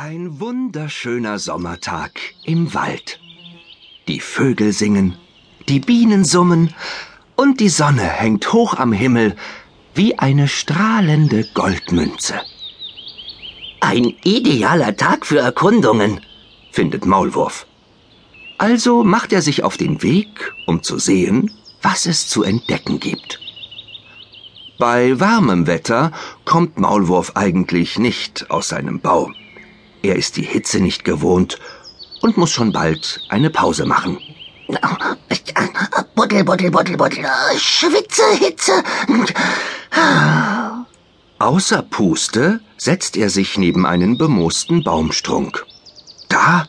Ein wunderschöner Sommertag im Wald. Die Vögel singen, die Bienen summen und die Sonne hängt hoch am Himmel wie eine strahlende Goldmünze. Ein idealer Tag für Erkundungen, findet Maulwurf. Also macht er sich auf den Weg, um zu sehen, was es zu entdecken gibt. Bei warmem Wetter kommt Maulwurf eigentlich nicht aus seinem Bau. Er ist die Hitze nicht gewohnt und muss schon bald eine Pause machen. Buddel, buddel, buddel, buddel, Schwitze, Hitze. Außer Puste setzt er sich neben einen bemoosten Baumstrunk. Da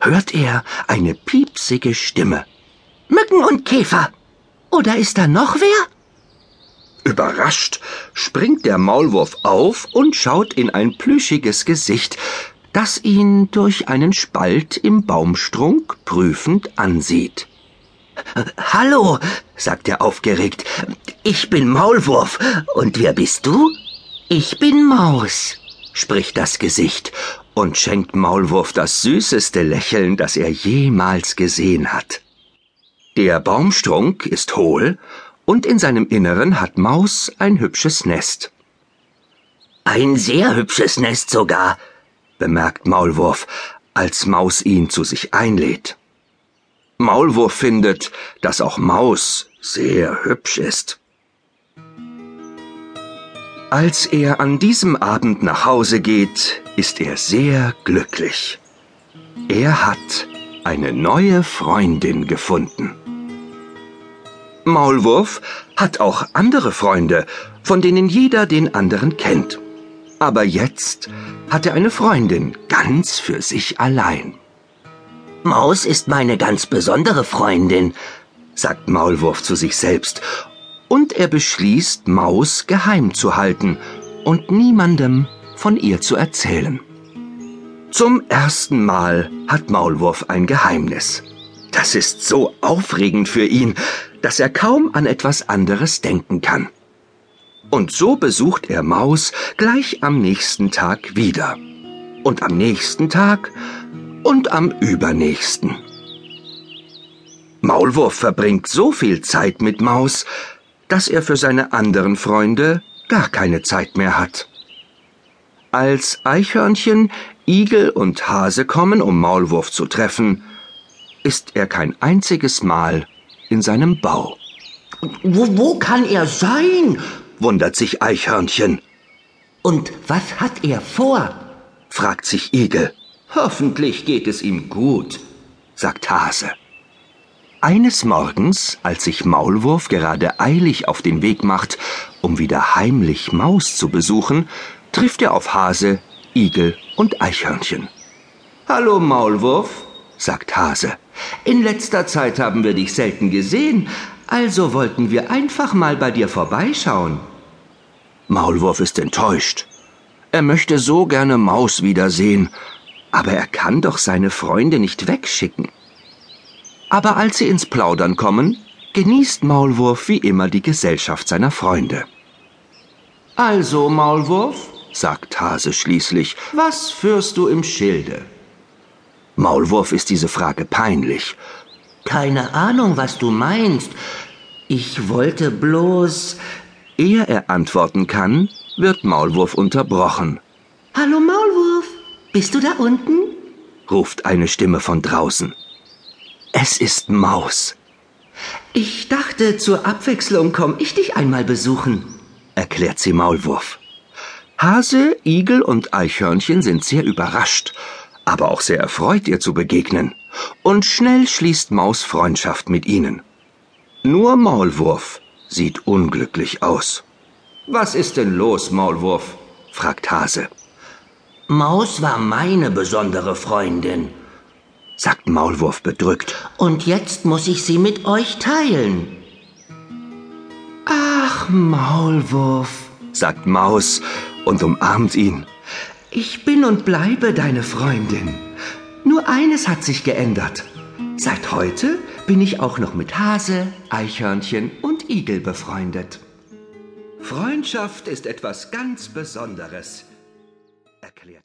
hört er eine piepsige Stimme. Mücken und Käfer. Oder ist da noch wer? Überrascht springt der Maulwurf auf und schaut in ein plüschiges Gesicht, das ihn durch einen Spalt im Baumstrunk prüfend ansieht. Hallo, sagt er aufgeregt. Ich bin Maulwurf. Und wer bist du? Ich bin Maus, spricht das Gesicht und schenkt Maulwurf das süßeste Lächeln, das er jemals gesehen hat. Der Baumstrunk ist hohl und in seinem Inneren hat Maus ein hübsches Nest. Ein sehr hübsches Nest sogar, bemerkt Maulwurf, als Maus ihn zu sich einlädt. Maulwurf findet, dass auch Maus sehr hübsch ist. Als er an diesem Abend nach Hause geht, ist er sehr glücklich. Er hat eine neue Freundin gefunden. Maulwurf hat auch andere Freunde, von denen jeder den anderen kennt. Aber jetzt hat er eine Freundin ganz für sich allein. Maus ist meine ganz besondere Freundin, sagt Maulwurf zu sich selbst, und er beschließt, Maus geheim zu halten und niemandem von ihr zu erzählen. Zum ersten Mal hat Maulwurf ein Geheimnis. Das ist so aufregend für ihn, dass er kaum an etwas anderes denken kann. Und so besucht er Maus gleich am nächsten Tag wieder. Und am nächsten Tag und am übernächsten. Maulwurf verbringt so viel Zeit mit Maus, dass er für seine anderen Freunde gar keine Zeit mehr hat. Als Eichhörnchen, Igel und Hase kommen, um Maulwurf zu treffen, ist er kein einziges Mal in seinem Bau. Wo, wo kann er sein? Wundert sich Eichhörnchen. Und was hat er vor? fragt sich Igel. Hoffentlich geht es ihm gut, sagt Hase. Eines Morgens, als sich Maulwurf gerade eilig auf den Weg macht, um wieder heimlich Maus zu besuchen, trifft er auf Hase, Igel und Eichhörnchen. Hallo Maulwurf, sagt Hase. In letzter Zeit haben wir dich selten gesehen, also wollten wir einfach mal bei dir vorbeischauen. Maulwurf ist enttäuscht. Er möchte so gerne Maus wiedersehen, aber er kann doch seine Freunde nicht wegschicken. Aber als sie ins Plaudern kommen, genießt Maulwurf wie immer die Gesellschaft seiner Freunde. Also, Maulwurf, sagt Hase schließlich, was führst du im Schilde? Maulwurf ist diese Frage peinlich. Keine Ahnung, was du meinst. Ich wollte bloß. Ehe er antworten kann, wird Maulwurf unterbrochen. Hallo Maulwurf, bist du da unten? ruft eine Stimme von draußen. Es ist Maus. Ich dachte, zur Abwechslung komm ich dich einmal besuchen, erklärt sie Maulwurf. Hase, Igel und Eichhörnchen sind sehr überrascht aber auch sehr erfreut, ihr zu begegnen. Und schnell schließt Maus Freundschaft mit ihnen. Nur Maulwurf sieht unglücklich aus. Was ist denn los, Maulwurf? fragt Hase. Maus war meine besondere Freundin, sagt Maulwurf bedrückt. Und jetzt muss ich sie mit euch teilen. Ach, Maulwurf, sagt Maus und umarmt ihn. Ich bin und bleibe deine Freundin. Nur eines hat sich geändert. Seit heute bin ich auch noch mit Hase, Eichhörnchen Igel befreundet. Freundschaft ist etwas ganz Besonderes, erklärt